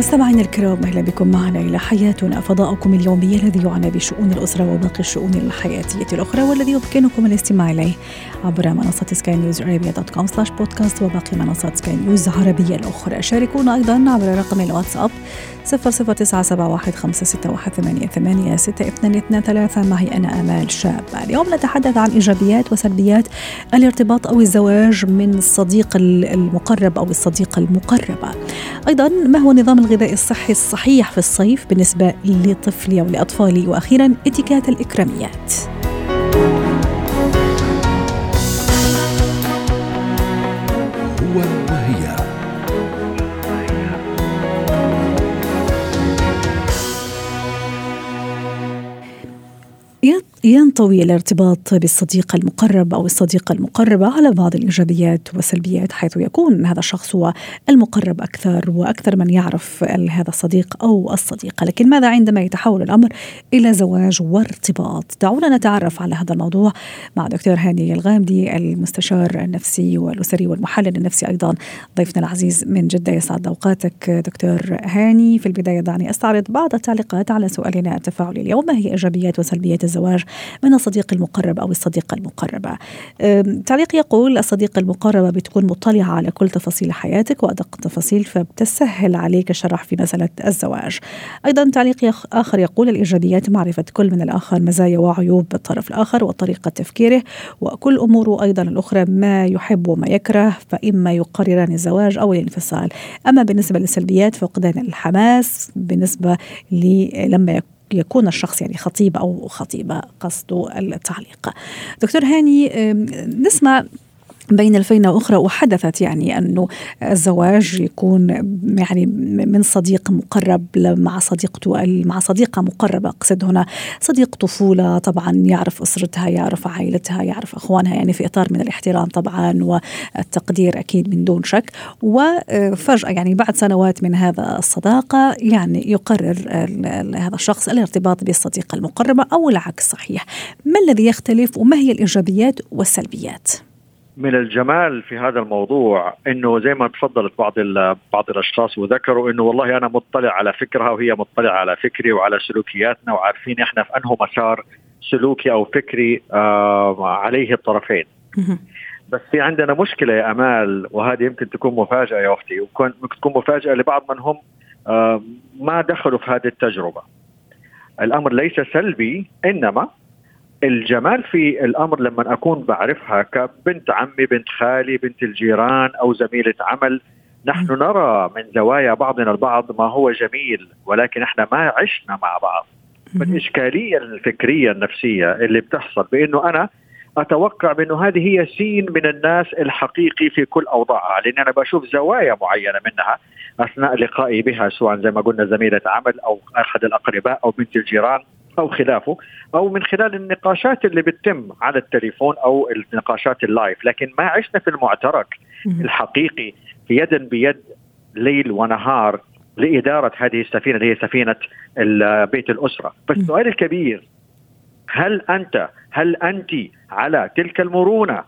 مستمعينا الكرام أهلا بكم معنا إلى حياتنا. فضاؤكم اليومي الذي يعنى بشؤون الأسرة وباقي الشؤون الحياتية الأخرى والذي يمكنكم الاستماع إليه عبر منصة سكاي نيوز عربيه dot com slash بودكاست وباقي منصات سكاي نيوز عربيه الأخرى. شاركونا أيضا عبر رقم الواتساب 00971561888 معي أنا آمال شابة اليوم نتحدث عن إيجابيات وسلبيات الارتباط أو الزواج من الصديق المقرب أو الصديقة المقربة. أيضا ما هو النظام الغذائي الصحي الصحيح في الصيف بالنسبة لطفلي أو لأطفالي وأخيرا اتكات الإكراميات. ينطوي الارتباط بالصديق المقرب أو الصديقة المقربة على بعض الإيجابيات والسلبيات حيث يكون هذا الشخص هو المقرب أكثر وأكثر من يعرف هذا الصديق أو الصديقة، لكن ماذا عندما يتحول الأمر إلى زواج وارتباط؟ دعونا نتعرف على هذا الموضوع مع دكتور هاني الغامدي المستشار النفسي والأسري والمحلل النفسي أيضا ضيفنا العزيز من جدة يسعد أوقاتك دكتور هاني، في البداية دعني أستعرض بعض التعليقات على سؤالنا التفاعلي اليوم ما هي إيجابيات وسلبيات الزواج من الصديق المقرب أو الصديقة المقربة. تعليق يقول الصديقة المقربة بتكون مطلعة على كل تفاصيل حياتك وأدق التفاصيل فبتسهل عليك الشرح في مسألة الزواج. أيضا تعليق آخر يقول الإيجابيات معرفة كل من الآخر مزايا وعيوب الطرف الآخر وطريقة تفكيره وكل أموره أيضا الأخرى ما يحب وما يكره فإما يقرران الزواج أو الانفصال. أما بالنسبة للسلبيات فقدان الحماس بالنسبة لما يكون يكون الشخص يعني خطيب أو خطيبة قصد التعليق. دكتور هاني نسمع بين الفينة وأخرى وحدثت يعني أنه الزواج يكون يعني من صديق مقرب مع صديقته مع صديقة مقربة. أقصد هنا صديق طفولة طبعا يعرف أسرتها يعرف عائلتها يعرف أخوانها يعني في إطار من الاحترام طبعا والتقدير أكيد من دون شك. وفجأة يعني بعد سنوات من هذا الصداقة يعني يقرر هذا الشخص الارتباط بالصديقة المقربة أو العكس صحيح. ما الذي يختلف وما هي الإيجابيات والسلبيات؟ من الجمال في هذا الموضوع إنه زي ما تفضلت بعض بعض الأشخاص وذكروا إنه والله أنا مطلع على فكرها وهي مطلعه على فكري وعلى سلوكياتنا وعارفين إحنا في أنه مسار سلوكي أو فكري آه عليه الطرفين. بس في عندنا مشكلة يا أمال وهذه يمكن تكون مفاجأة يا أختي وممكن تكون مفاجأة لبعض من هم آه ما دخلوا في هذه التجربة. الأمر ليس سلبي إنما الجمال في الأمر لما أكون بعرفها كبنت عمي بنت خالي بنت الجيران أو زميلة عمل نحن نرى من زوايا بعضنا البعض ما هو جميل ولكن إحنا ما عشنا مع بعض. فالإشكالية الفكرية النفسية اللي بتحصل بإنه أنا أتوقع بإنه هذه هي سين من الناس الحقيقي في كل أوضاعها لأن أنا بشوف زوايا معينة منها أثناء لقائي بها سواء زي ما قلنا زميلة عمل أو أحد الأقرباء أو بنت الجيران. أو خلافه أو من خلال النقاشات اللي بتتم على التليفون أو النقاشات اللايف. لكن ما عشنا في المعترك الحقيقي في يدا بيد ليل ونهار لإدارة هذه السفينة اللي هي سفينة بيت الأسرة. فالسؤال الكبير هل أنت هل أنت على تلك المرونة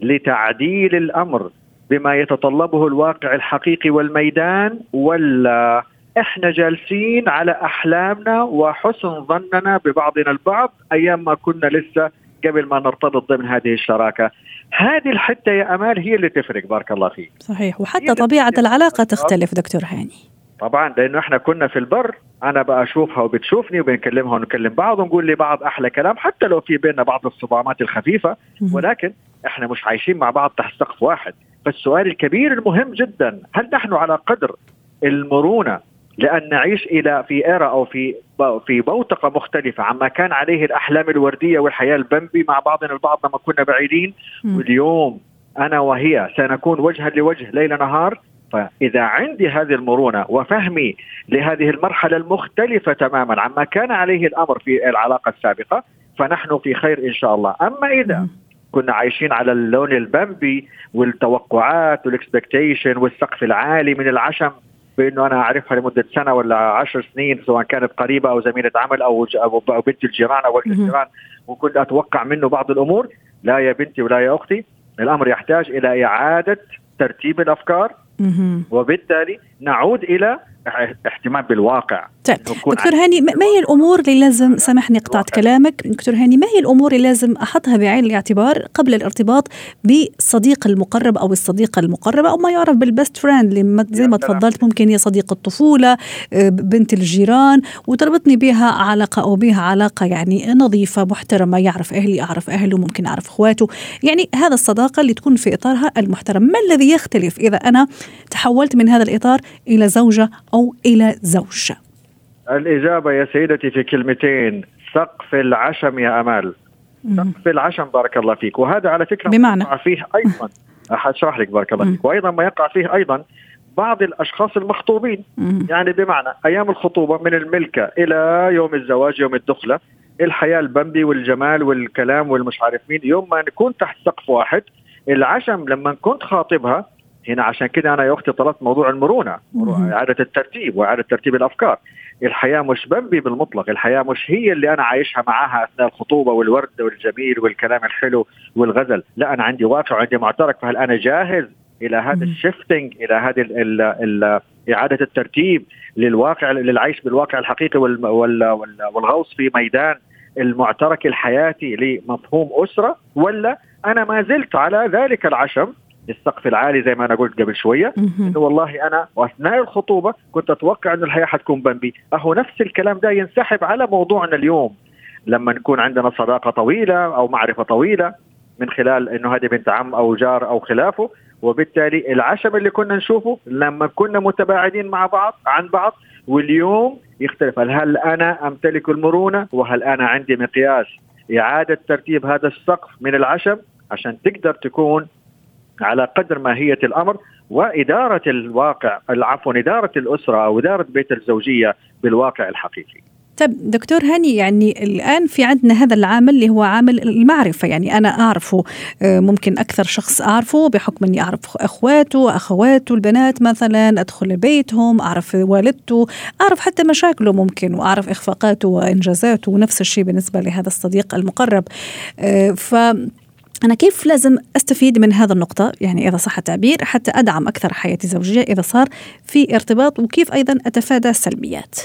لتعديل الأمر بما يتطلبه الواقع الحقيقي والميدان ولا إحنا جالسين على أحلامنا وحسن ظننا ببعضنا البعض أيام ما كنا لسه قبل ما نرتبط ضمن هذه الشراكة. هذه الحتة يا أمال هي اللي تفرق بارك الله فيك. صحيح وحتى طبيعة العلاقة تختلف دكتور هاني. طبعا لأنه إحنا كنا في البر أنا بقى أشوفها وبتشوفني وبنكلمها ونكلم بعض ونقول لبعض أحلى كلام حتى لو في بيننا بعض الصدامات الخفيفة ولكن إحنا مش عايشين مع بعض تحت سقف واحد. فالسؤال الكبير المهم جدا هل نحن على قدر المرونة لأن نعيش إلى في إيرا أو في في بوتقه مختلفة عما كان عليه الأحلام الوردية والحياة البمبي مع بعضنا البعض لما كنا بعيدين. واليوم أنا وهي سنكون وجها لوجه ليل نهار فإذا عندي هذه المرونة وفهمي لهذه المرحلة المختلفة تماما عما كان عليه الأمر في العلاقة السابقة فنحن في خير إن شاء الله. أما إذا كنا عايشين على اللون البمبي والتوقعات والاكسبكتيشن والسقف العالي من العشم بأنه أنا أعرفها لمدة سنة ولا عشر سنين سواء كانت قريبة أو زميلة عمل أو أو بنت الجيران أو ولد الجيران وكنت أتوقع منه بعض الأمور لا يا بنتي ولا يا أختي. الأمر يحتاج إلى إعادة ترتيب الأفكار. وبالتالي نعود إلى اهتمام بالواقع. طيب. دكتور هاني ما هي الأمور اللي لازم سامحني قطعت كلامك. دكتور هاني ما هي الأمور اللي لازم أحطها بعين الاعتبار قبل الارتباط بالصديق المقرب أو الصديقة المقربة أو ما يعرف بال best friend اللي زي ما تفضلت ممكن هي صديقة الطفوله آه، بنت الجيران وتربطني بها علاقة أو بها علاقة يعني نظيفة محترمة يعرف أهلي أعرف أهله ممكن أعرف أخواته. يعني هذا الصداقة اللي تكون في إطارها المحترم. ما الذي يختلف إذا أنا تحولت من هذا الإطار إلى زوجة أو إلى زوج. الإجابة يا سيدتي في كلمتين سقف العشم يا أمال. سقف العشم بارك الله فيك. وهذا على فكرة بمعنى؟ يقع فيه أيضا. أشرح لك بارك الله فيك. وأيضا ما يقع فيه أيضا بعض الأشخاص المخطوبين. يعني بمعنى أيام الخطوبة من الملكة إلى يوم الزواج يوم الدخلة الحياة البمبي والجمال والكلام والمش عارف مين. يوم ما نكون تحت سقف واحد العشم لما كنت خاطبها هنا عشان كده أنا يا أختي طلبت موضوع المرونة إعادة الترتيب وإعادة ترتيب الأفكار. الحياة مش بمبي بالمطلق الحياة مش هي اللي أنا عايشها معاها أثناء الخطوبة والورد والجميل والكلام الحلو والغزل. لا أنا عندي واقع وعندي معترك فهل أنا جاهز إلى هذا الشيفتنج إلى هذه ال ال إعادة الترتيب للواقع للعيش بالواقع الحقيقي والغوص في ميدان المعترك الحياتي لمفهوم أسرة؟ ولا أنا ما زلت على ذلك العشم السقف العالي زي ما أنا قلت قبل شوية. إنه والله أنا واثناء الخطوبة كنت أتوقع إنه الحياة حتكون بمبي أهو نفس الكلام ده ينسحب على موضوعنا اليوم. لما نكون عندنا صداقة طويلة أو معرفة طويلة من خلال إنه هذه بنت عم أو جار أو خلافه وبالتالي العشم اللي كنا نشوفه لما كنا متباعدين مع بعض عن بعض واليوم يختلف. هل, هل أنا أمتلك المرونة؟ وهل أنا عندي مقياس إعادة ترتيب هذا السقف من العشم؟ عشان تقدر تكون على قدر ماهية الأمر وإدارة الواقع عفوا إدارة الأسرة أو إدارة بيت الزوجية بالواقع الحقيقي. طيب دكتور هاني يعني الآن في عندنا هذا العامل اللي هو عامل المعرفة يعني أنا أعرفه آه، ممكن أكثر شخص أعرفه بحكم أني أعرف أخواته أخواته البنات مثلا أدخل بيتهم أعرف والدته أعرف حتى مشاكله ممكن وأعرف إخفاقاته وإنجازاته ونفس الشيء بالنسبة لهذا الصديق المقرب آه، ف أنا كيف لازم أستفيد من هذا النقطة؟ يعني إذا صح التعبير حتى أدعم أكثر حياتي الزوجية إذا صار في ارتباط وكيف أيضا أتفادى السلبيات؟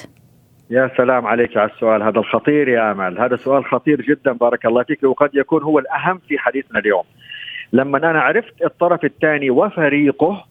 يا سلام عليك على السؤال هذا الخطير يا أمل. هذا سؤال خطير جدا بارك الله فيك وقد يكون هو الأهم في حديثنا اليوم. لما أنا عرفت الطرف الثاني وفريقه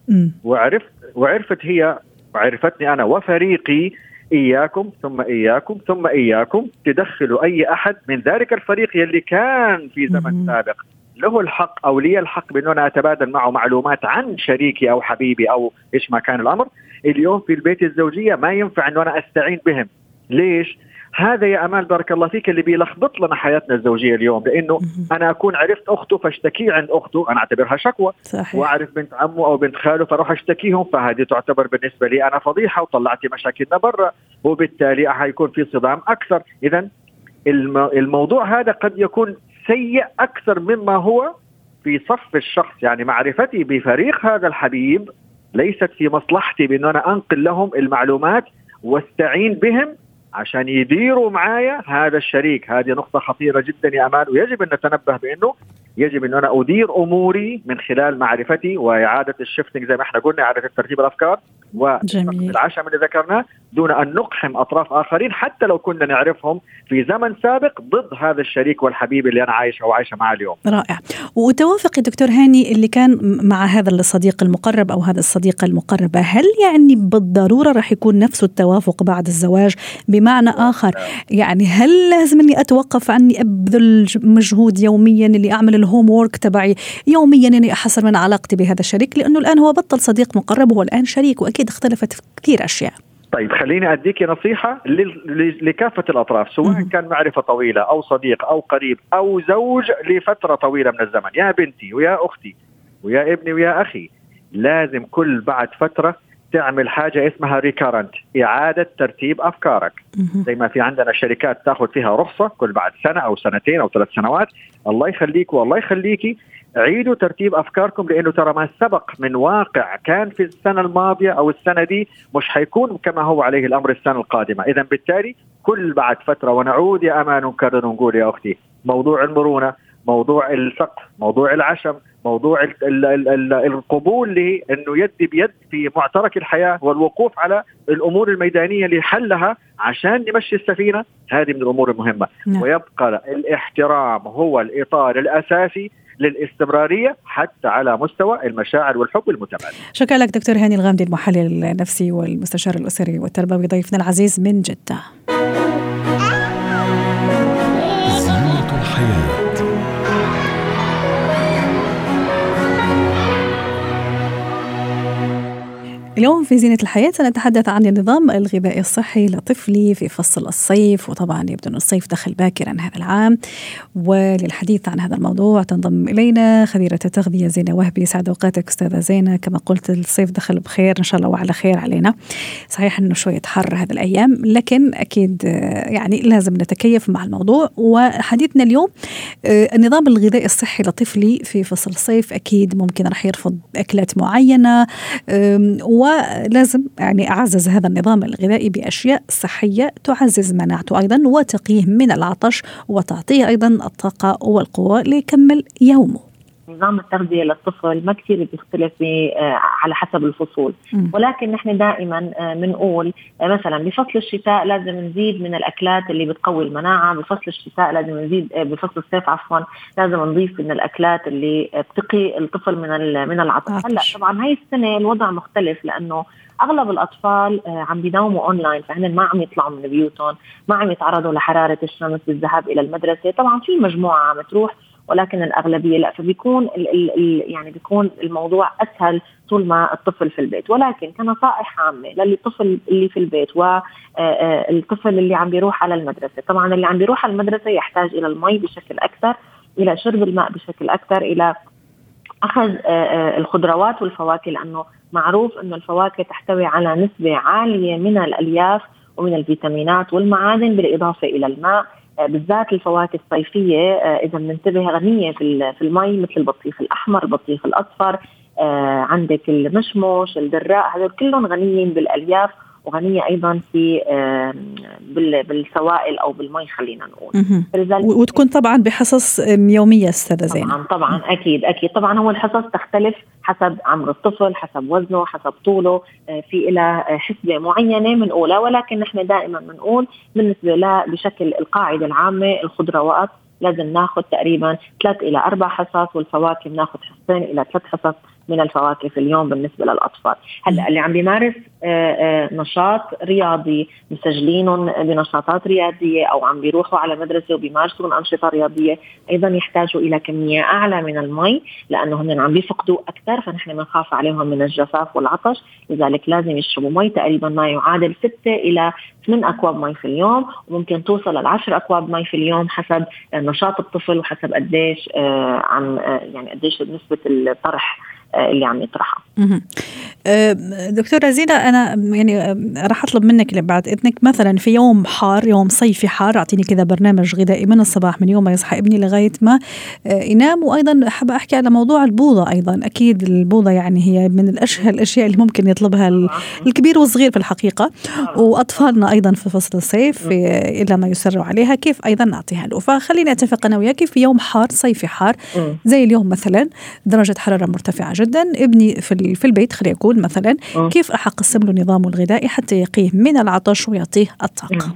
وعرفت وعرفت هي وعرفتني أنا وفريقي إياكم ثم إياكم ثم إياكم تدخلوا أي أحد من ذلك الفريق يلي كان في زمن سابق. له الحق أو لي الحق بانه أنا أتبادل معه معلومات عن شريكي أو حبيبي أو إيش ما كان الأمر. اليوم في البيت الزوجية ما ينفع انه أنا أستعين بهم. ليش؟ هذا يا أمال بارك الله فيك اللي بيلخبط لنا حياتنا الزوجية اليوم. لأنه أنا أكون عرفت أخته فاشتكيه عند أخته أنا أعتبرها شكوى. صحيح. وأعرف بنت عمه أو بنت خاله فأروح أشتكيهم فهذه تعتبر بالنسبة لي أنا فضيحة وطلعتي مشاكلنا برا وبالتالي حيكون في صدام أكثر. اذا الموضوع هذا قد يكون سيء أكثر مما هو في صف الشخص. يعني معرفتي بفريق هذا الحبيب ليست في مصلحتي بأن أنا أنقل لهم المعلومات واستعين بهم عشان يديروا معايا هذا الشريك. هذه نقطة خطيرة جدا يا أمان ويجب أن نتنبه بأنه يجب أن أنا أدير أموري من خلال معرفتي وإعادة الشفتنج زي ما إحنا قلنا إعادة ترتيب الأفكار والعشم اللي ذكرناه دون أن نقحم أطراف آخرين حتى لو كنا نعرفهم في زمن سابق ضد هذا الشريك والحبيب اللي أنا عايش أو عايشة معه اليوم. رائع. وتوافق يا دكتور هاني اللي كان مع هذا الصديق المقرب أو هذا الصديقة المقربة هل يعني بالضرورة راح يكون نفس التوافق بعد الزواج بمعنى آخر؟ يعني هل لازم أني أتوقف عني أبذل مجهود يوميا اللي أعمل الهوم وورك تبعي يوميا أني أحسن من علاقتي بهذا الشريك لأنه الآن هو بطل صديق مقرب وهو الآن شريك وأكيد اختلفت في كثير أشياء. طيب خليني أديك نصيحة لكافة الأطراف سواء كان معرفة طويلة أو صديق أو قريب أو زوج لفترة طويلة من الزمن يا بنتي ويا أختي ويا ابني ويا أخي لازم كل بعد فترة تعمل حاجة اسمها ريكارنت إعادة ترتيب أفكارك. زي ما في عندنا شركات تاخذ فيها رخصة كل بعد سنة أو سنتين أو ثلاث سنوات. الله يخليك والله يخليكي. عيدوا ترتيب أفكاركم لأنه ترى ما سبق من واقع كان في السنة الماضية أو السنة دي مش حيكون كما هو عليه الأمر السنة القادمة، اذا بالتالي كل بعد فترة ونعود يا أمان ونكرر ونقول يا أختي موضوع المرونة موضوع السقف موضوع العشم موضوع ال ال ال القبول لأنه يد بيد في معترك الحياة والوقوف على الأمور الميدانية لحلها عشان نمشي السفينة هذه من الأمور المهمة نعم. ويبقى الاحترام هو الإطار الأساسي للاستمرارية حتى على مستوى المشاعر والحب المتبادل. شكرا لك دكتور هاني الغامدي المحلل النفسي والمستشار الأسري والتربوي ضيفنا العزيز من جدة. اليوم في زينة الحياة سنتحدث عن النظام الغذائي الصحي لطفلي في فصل الصيف وطبعا يبدو أن الصيف دخل باكرا هذا العام. وللحديث عن هذا الموضوع تنضم إلينا خبيرة التغذية زينة وهبي سعد أوقاتك أستاذة زينة. كما قلت الصيف دخل بخير إن شاء الله وعلى خير علينا. صحيح أنه شوية حر هذه الأيام لكن أكيد يعني لازم نتكيف مع الموضوع. وحديثنا اليوم النظام الغذائي الصحي لطفلي في فصل الصيف أكيد ممكن راح يرفض أكلات معينة ولازم يعني أعزز هذا النظام الغذائي بأشياء صحية تعزز مناعته أيضا وتقيه من العطش وتعطيه أيضا الطاقة والقوة ليكمل يومه. نظام التغذية للطفل ما كثير بيختلف آه، على حسب الفصول. ولكن نحن دائما بنقول آه، آه، مثلا بفصل الشتاء لازم نزيد من الأكلات اللي بتقوي المناعة بفصل الشتاء لازم نزيد بفصل الصيف عفوا لازم نضيف من الأكلات اللي بتقي الطفل من من العطش هلأ طبعا هاي السنة الوضع مختلف لأنه أغلب الأطفال عم بيداوموا اونلاين فهن ما عم يطلعوا من بيوتهم ما عم يتعرضوا لحرارة الشمس بالذهاب إلى المدرسة. طبعا في مجموعة عم تروح ولكن الأغلبية لا فبيكون ال ال يعني بيكون الموضوع أسهل طول ما الطفل في البيت. ولكن كنصائح عامة للطفل اللي في البيت والطفل آه، آه، اللي عم بيروح على المدرسة. طبعا اللي عم بيروح على المدرسة يحتاج إلى المي بشكل أكثر إلى شرب الماء بشكل أكثر إلى أخذ آه، الخضروات والفواكه لأنه معروف إنه الفواكه تحتوي على نسبة عالية من الألياف ومن الفيتامينات والمعادن بالإضافة إلى الماء. بالذات الفواكه الصيفية آه، إذا بننتبه غنية في في المي مثل البطيخ الأحمر، البطيخ الأصفر، آه، عندك المشمش، الدراء، هذول كلهم غنيين بالألياف وغنية أيضا في بالسوائل أو بالمي خلينا نقول. فلذلك وتكون طبعا بحصص يومية أستاذة زين طبعا طبعا أكيد أكيد. طبعا هو الحصص تختلف حسب عمر الطفل حسب وزنه حسب طوله آه، في إلى حسبة معينة بنقولها ولكن نحن دائما بنقول بالنسبة له بشكل القاعدة العامة الخضروات لازم ناخذ تقريبا ثلاث إلى أربع حصص والفواكه بناخذ حصتين إلى ثلاث حصص. من الفواكه في اليوم بالنسبة للأطفال، هلأ اللي عم بيمارس آه، آه، نشاط رياضي مسجلينهم بنشاطات رياضية أو عم بيروحوا على مدرسة وبيمارسوا أنشطة رياضية أيضا يحتاجوا إلى كمية أعلى من المي لأنه هن عم بيفقدوا أكثر فنحن بنخاف عليهم من الجفاف والعطش. لذلك لازم يشربوا مي تقريبا ما يعادل 6 إلى 8 أكواب مي في اليوم وممكن توصل ل 10 أكواب مي في اليوم حسب نشاط الطفل وحسب قديش آه، عم يعني قديش نسبه الطرح اللي عم يطرحها. أه، دكتورة زينة أنا يعني راح أطلب منك بعد إذنك مثلا في يوم حار يوم صيفي حار أعطيني كذا برنامج غذائي من الصباح من يوم ما يصحى ابني لغاية ما أه، ينام. وأيضا حابة أحكي على موضوع البوضة أيضا. أكيد البوضة يعني هي من الأشهر الأشياء اللي ممكن يطلبها الكبير والصغير في الحقيقة. وأطفالنا أيضا في فصل الصيف إلا ما يسروا عليها كيف أيضا نعطيها له. فخليني أتفق أنا وياك في يوم حار صيفي حار زي اليوم مثلا درجة حرارة مرتفعة جدا. ابني في في البيت خلينا نقول مثلا أوه. كيف راح اقسم له نظامه الغذائي حتى يقيه من العطش ويعطيه الطاقة.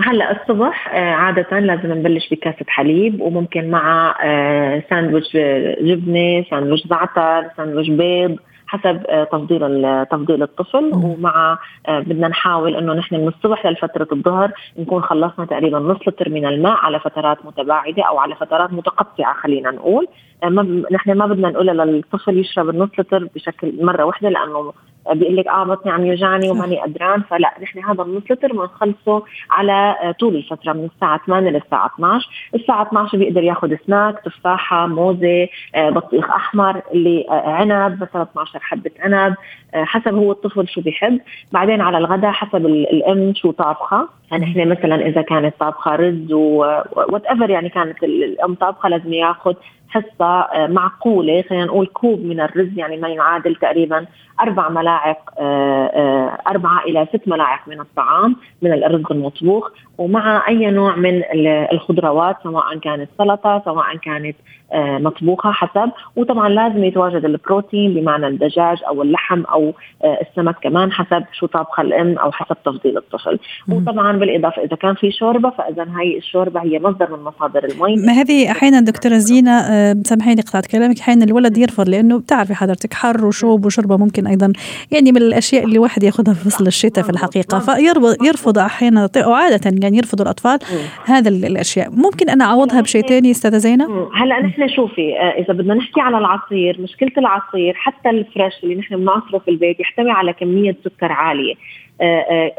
هلأ الصبح آه، عادة لازم نبلش بكاسة حليب وممكن مع آه، ساندويتش جبنة، ساندويتش زعتر، ساندويتش بيض، حسب آه، تفضيل تفضيل الطفل. ومع بدنا نحاول إنه نحن من الصبح لفتره الظهر نكون خلصنا تقريبا نص لتر من الماء على فترات متباعدة أو على فترات متقطعة خلينا نقول. ما نحن ما بدنا نقول للطفل يشرب النص لتر بشكل مرة واحدة لأنه بيقول لك آه بطني عم يوجعني وماني قدران فلا نحن هذا النص لتر بنخلصه على آه، طول الفترة من الساعة 8 للساعة 12 الساعة 12 بيقدر ياخذ سناك تفاحة موزة آه، بطيخ أحمر أو آه، عنب مثلا 12 حبة عنب حسب هو الطفل شو بيحب. بعدين على الغداء حسب الأم شو طابخه نحن مثلا إذا كانت طابخة رز whatever يعني كانت الأم طابخة لازم ياخذ حصة آه، معقولة خلينا نقول كوب من الرز يعني ما يعادل تقريبا أربع ملاعق آه، آه، أربعة إلى ست ملاعق من الطعام من الرز المطبوخ ومع أي نوع من الخضروات سواء كانت سلطة سواء كانت مطبوخة حسب. وطبعا لازم يتواجد البروتين بمعنى الدجاج أو اللحم أو السمك كمان حسب شو طابخه الأم أو حسب تفضيل الطفل. وطبعا بالإضافة إذا كان في شوربة فإذا هي الشوربة هي مصدر من مصادر المي. ما هذه أحيانا دكتورة زينة سامحيني قطعت كلامك أحيانا الولد يرفض لأنه بتعرفي حضرتك حر وشوب وشوربه ممكن أيضا يعني من الأشياء اللي الواحد يأخذها في فصل الشتاء في الحقيقة. فيرفض يرفض أحيانا وعاده يعني يرفض الأطفال هذا الأشياء. ممكن أنا أعوضها بشيء ثاني أستاذة زينه هلأ نحن شوفي آه، إذا بدنا نحكي على العصير مشكلة العصير حتى ال fresh اللي نحن بنعصره في البيت يحتوي على كمية سكر عالية.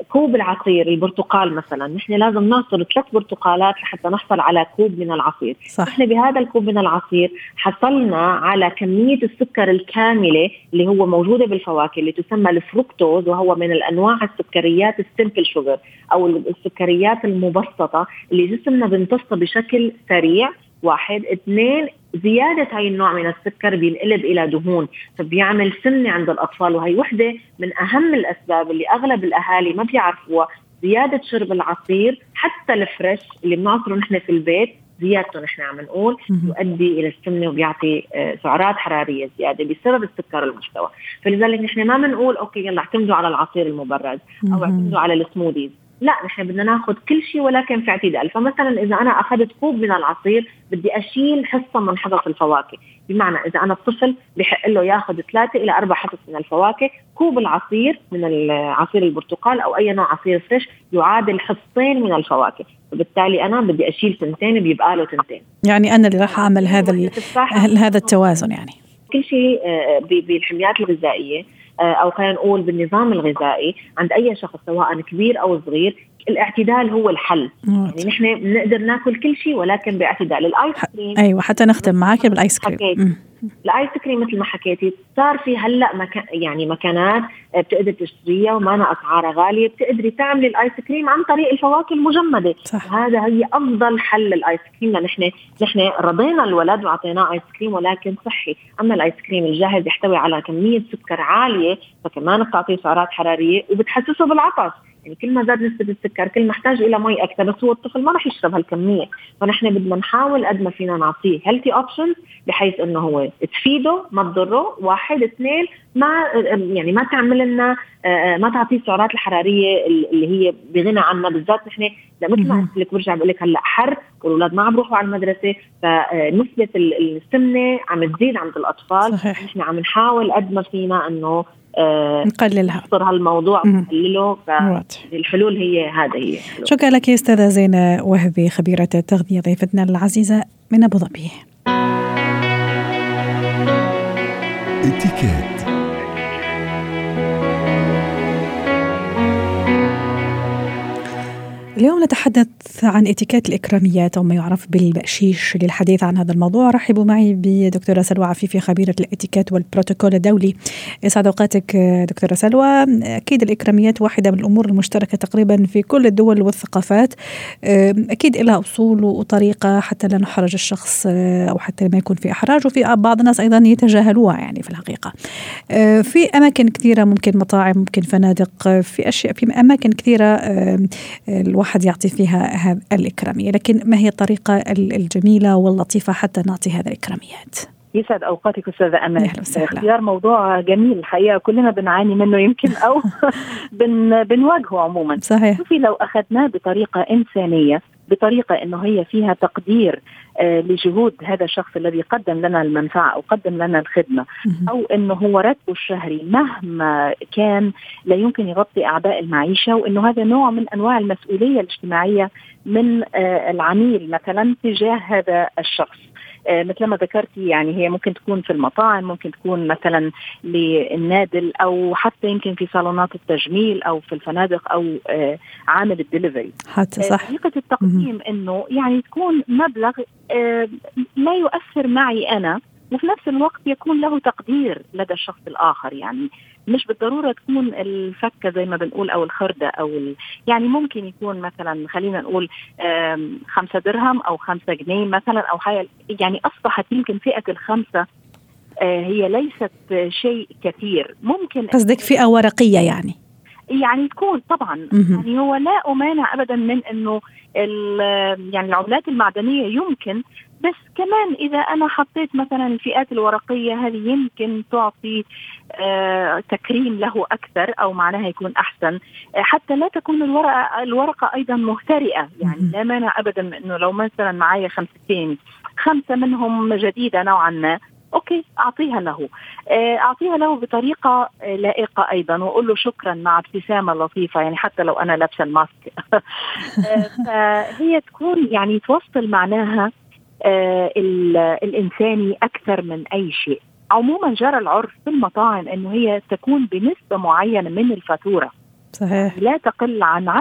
كوب العصير البرتقال مثلا. نحن لازم نعصر ثلاث برتقالات لحتى نحصل على كوب من العصير. صح. نحن بهذا الكوب من العصير حصلنا على كمية السكر الكاملة اللي هو موجودة بالفواكه اللي تسمى الفركتوز وهو من الأنواع السكريات ال simple sugar أو السكريات المبسطة اللي جسمنا بيمتصها بشكل سريع. واحد. اثنين زيادة هاي النوع من السكر بينقلب إلى دهون فبيعمل سمنة عند الأطفال وهي وحدة من أهم الأسباب اللي أغلب الأهالي ما بيعرفوها زيادة شرب العصير حتى الفريش اللي بنعصره نحن في البيت زيادته نحن عم نقول يؤدي إلى السمنة وبيعطي آه، سعرات حرارية زيادة بسبب السكر المحتوى، فلذلك نحن ما بنقول okay يلا اعتمدوا على العصير المبرد أو اعتمدوا على ال smoothies، لا نحن بدنا ناخذ كل شيء ولكن في اعتدال. فمثلا إذا أنا أخذت كوب من العصير بدي أشيل حصة من حصص الفواكه. بمعنى إذا أنا الطفل بحق له ياخذ ثلاثة إلى أربع حصص من الفواكه كوب العصير من عصير البرتقال أو أي نوع عصير fresh يعادل حصتين من الفواكه. فبالتالي أنا بدي أشيل ثنتين بيبقى له ثنتين يعني أنا اللي راح أعمل هذا هذا التوازن يعني. كل شيء آه، بالحميات الغذائية. أو خلينا نقول بالنظام الغذائي عند أي شخص سواء كبير أو صغير الاعتدال هو الحل. يعني نحن بنقدر ناكل كل شيء ولكن باعتدال. الآيس كريم أيوه حتى نختم معك بالآيس كريم. الآيس كريم مثل ما حكيتي صار في هلأ مكان يعني مكانات بتقدر تشتريها وما أسعارها غالية بتقدري تعملي الآيس كريم عن طريق الفواكه المجمدة. صح. هذا هي أفضل حل للآيس كريم نحن نحن رضينا الولد وأعطيناه آيس كريم ولكن صحي. أما الآيس كريم الجاهز يحتوي على كمية سكر عالية فكمان بتعطيه سعرات حرارية وبتحسسه بالعطش يعني كل ما زاد نسبة السكر كل ما احتاج إلى مي أكثر. بس هو الطفل ما راح يشرب هالكمية. فنحن بدنا نحاول قد ما فينا نعطيه healthy options بحيث إنه هو تفيده ما تضره. واحد اثنين ما يعني ما تعمل لنا آه، ما تعطيه السعرات الحرارية اللي هي بغنى عنها. بالذات نحن مثل ما قلت لك برجع بقول لك هلأ حر والأولاد ما عم بيروحوا على المدرسة. فنسبه السمنة عم تزيد عند الأطفال. صحيح. نحن عم نحاول قد ما فينا إنه آه نقللها. نحصر هالموضوع نقلله فالحلول هي هذا هي. الحلول. شكرا لك أستاذة زينة وهبي خبيرة التغذية ضيفتنا العزيزة من أبو ظبي. اتكات اليوم نتحدث عن إتيكيت الإكراميات أو ما يعرف بالبقشيش للحديث عن هذا الموضوع. رحبوا معي بدكتورة سلوى عفيفي خبيرة الإتيكيت والبروتوكول الدولي. يسعد أوقاتك دكتورة سلوى. أكيد الإكراميات واحدة من الأمور المشتركة تقريبا في كل الدول والثقافات. أكيد لها أصول وطريقة حتى لا نحرج الشخص أو حتى ما يكون في إحراج. وفي بعض الناس أيضا يتجاهلوها يعني في الحقيقة. في أماكن كثيرة ممكن مطاعم ممكن فنادق. في أشياء في أماكن كثيرة الواحد يعطي فيها الإكرامية. لكن ما هي الطريقة الجميلة واللطيفة حتى نعطي هذه الإكراميات؟ يسعد أوقاتك أستاذة امال اختيار موضوع جميل. الحقيقة كلنا بنعاني منه يمكن أو بن بنواجهه عموما. صحيح. شوفي لو أخذناه بطريقة إنسانية بطريقة إنه هي فيها تقدير آه لجهود هذا الشخص الذي قدم لنا المنفعة أو قدم لنا الخدمة أو إنه هو راتبه الشهري مهما كان لا يمكن يغطي اعباء المعيشة وإنه هذا نوع من أنواع المسؤولية الاجتماعية من آه العميل مثلا تجاه هذا الشخص. مثل ما ذكرتي يعني هي ممكن تكون في المطاعم ممكن تكون مثلا للنادل أو حتى يمكن في صالونات التجميل أو في الفنادق أو آه، عامل الدليفري. حتى آه، صح. طريقة التقديم إنه يعني تكون مبلغ لا يؤثر معي أنا وفي نفس الوقت يكون له تقدير لدى الشخص الآخر. يعني مش بالضرورة تكون الفكة زي ما بنقول أو الخردة أو ال... يعني ممكن يكون مثلا خلينا نقول خمسة درهم أو خمسة جنيه مثلا أو حاجة. يعني أصبحت يمكن فئة الخمسة آه، هي ليست شيء كثير. ممكن قصدك فئة ورقية يعني. يعني تكون طبعا. يعني هو لا امانع ابدا من إنه يعني العملات المعدنية يمكن بس كمان إذا أنا حطيت مثلا الفئات الورقية هذه يمكن تعطي آه تكريم له أكثر أو معناها يكون أحسن. آه حتى لا تكون الورقة الورقة أيضا مهترئة. يعني لا مانع ابدا إنه لو مثلا معي خمستين خمسة منهم جديدة نوعا ما okay أعطيها له. آه، أعطيها له بطريقة لائقة أيضا. وأقول له شكرا مع ابتسامة لطيفة يعني حتى لو أنا لابسة ال mask. فهي تكون يعني توصل معناها الإنساني أكثر من أي شيء عموما جرى العرف في المطاعم إنه هي تكون بنسبة معينة من الفاتورة صحيح لا تقل عن 10%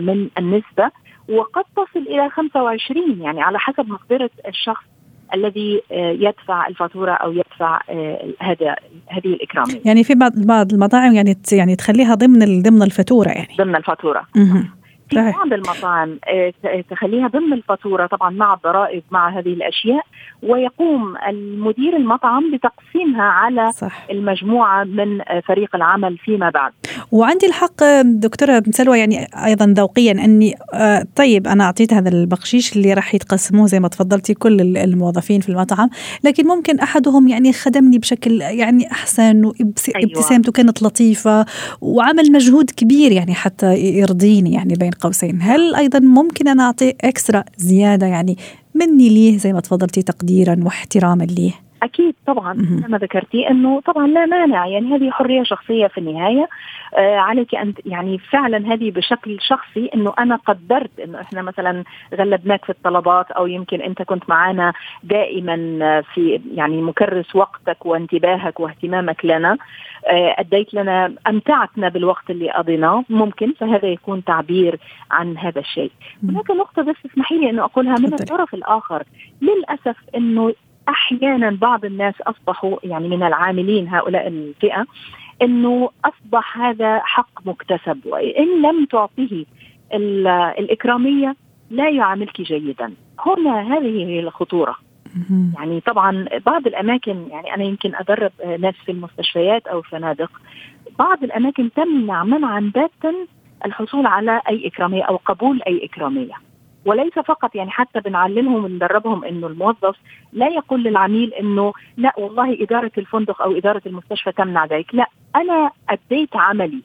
من النسبة وقد تصل إلى 25 يعني على حسب مقدرة الشخص الذي آه، يدفع الفاتورة أو يدفع آه، هذا هذه الإكرامية. يعني في بعض بعض المطاعم يعني يعني تخليها ضمن ضمن الفاتورة يعني. ضمن الفاتورة. في بعض المطاعم آه، تخليها ضمن الفاتورة طبعا مع الضرائب مع هذه الأشياء ويقوم المدير المطعم بتقسيمها على صح. المجموعة من فريق العمل فيما بعد. وعندي الحق دكتورة سلوى يعني أيضا ذوقيا أني آه، طيب أنا أعطيت هذا البقشيش اللي راح يتقسموه زي ما تفضلتي كل الموظفين في المطعم لكن ممكن أحدهم يعني خدمني بشكل يعني أحسن وابتسامته أيوة. كانت لطيفة وعمل مجهود كبير يعني حتى يرضيني يعني بين قوسين. هل أيضا ممكن أنا أعطي اكسترا زيادة يعني مني ليه زي ما تفضلتي تقديرا واحتراما ليه؟ أكيد طبعا كما ذكرتي إنه طبعا لا مانع يعني هذه حرية شخصية في النهاية. آه عليك أن يعني فعلا هذه بشكل شخصي إنه أنا قدرت إنه إحنا مثلا غلبناك في الطلبات أو يمكن أنت كنت معنا دائما في يعني مكرس وقتك وانتباهك واهتمامك لنا. آه أديت لنا أمتعتنا بالوقت اللي قضيناه ممكن فهذا يكون تعبير عن هذا الشيء. هناك نقطة بس اسمحي لي إنه أقولها من الطرف الآخر. للأسف إنه أحيانا بعض الناس أصبحوا يعني من العاملين هؤلاء الفئة إنه أصبح هذا حق مكتسب وإن لم تعطيه الإكرامية لا يعاملك جيدا. هنا هذه هي الخطورة. يعني طبعا بعض الأماكن يعني أنا يمكن أدرب ناس في المستشفيات أو الفنادق بعض الأماكن تمنع منعا باتا الحصول على أي إكرامية أو قبول أي إكرامية. وليس فقط يعني حتى بنعلمهم وندربهم إنه الموظف لا يقول للعميل إنه لا والله إدارة الفندق أو إدارة المستشفى تمنع ذلك، لا أنا أديت عملي.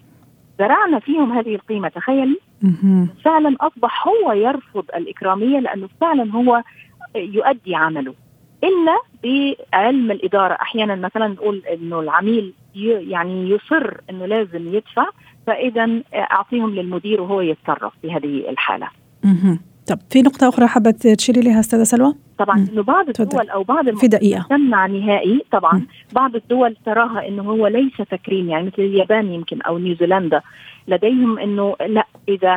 زرعنا فيهم هذه القيمة تخيلي. فعلا أصبح هو يرفض الإكرامية لأنه فعلا هو يؤدي عمله. إلا بعلم الإدارة. أحيانا مثلا نقول إنه العميل يعني يصر إنه لازم يدفع فاذا أعطيهم للمدير وهو يتصرف في هذه الحالة. طب في نقطة أخرى حابة تشيري لها أستاذة سلوى؟ طبعا إنه بعض الدول أو بعض في دقيقة. تمنع نهائي طبعا. م. بعض الدول تراها إنه هو ليس تكريم يعني مثل اليابان يمكن أو نيوزيلندا. لديهم إنه لا إذا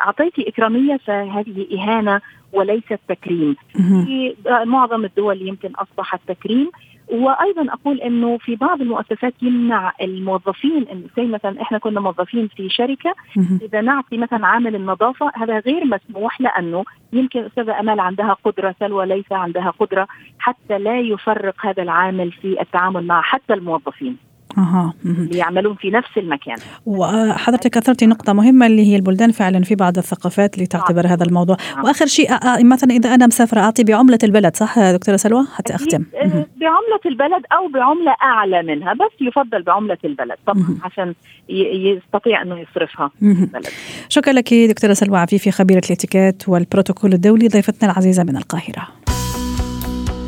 أعطيتي إكرامية فهذه إهانة وليست تكريم. في معظم الدول يمكن أصبحت تكريم. وأيضا أقول إنه في بعض المؤسسات يمنع الموظفين انه زي مثلا إحنا كنا موظفين في شركة إذا نعطي مثلا عامل النظافة هذا غير مسموح لأنه يمكن أستاذة أمال عندها قدرة سلوى ليس عندها قدرة حتى لا يفرق هذا العامل في التعامل مع حتى الموظفين. أها. يعملون في نفس المكان. وحضرتك اثرتي نقطة مهمة اللي هي البلدان فعلا في بعض الثقافات اللي تعتبر هذا الموضوع. نعم. وآخر شيء مثلا إذا أنا مسافرة أعطي بعملة البلد صح دكتورة سلوى؟ حتى اختم آه، بعملة البلد أو بعملة أعلى منها بس يفضل بعملة البلد طبعا عشان يستطيع إنه يصرفها. البلد. شكرا لك دكتورة سلوى عفيفي خبيرة الإتيكيت والبروتوكول الدولي ضيفتنا العزيزة من القاهرة.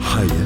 حياتنا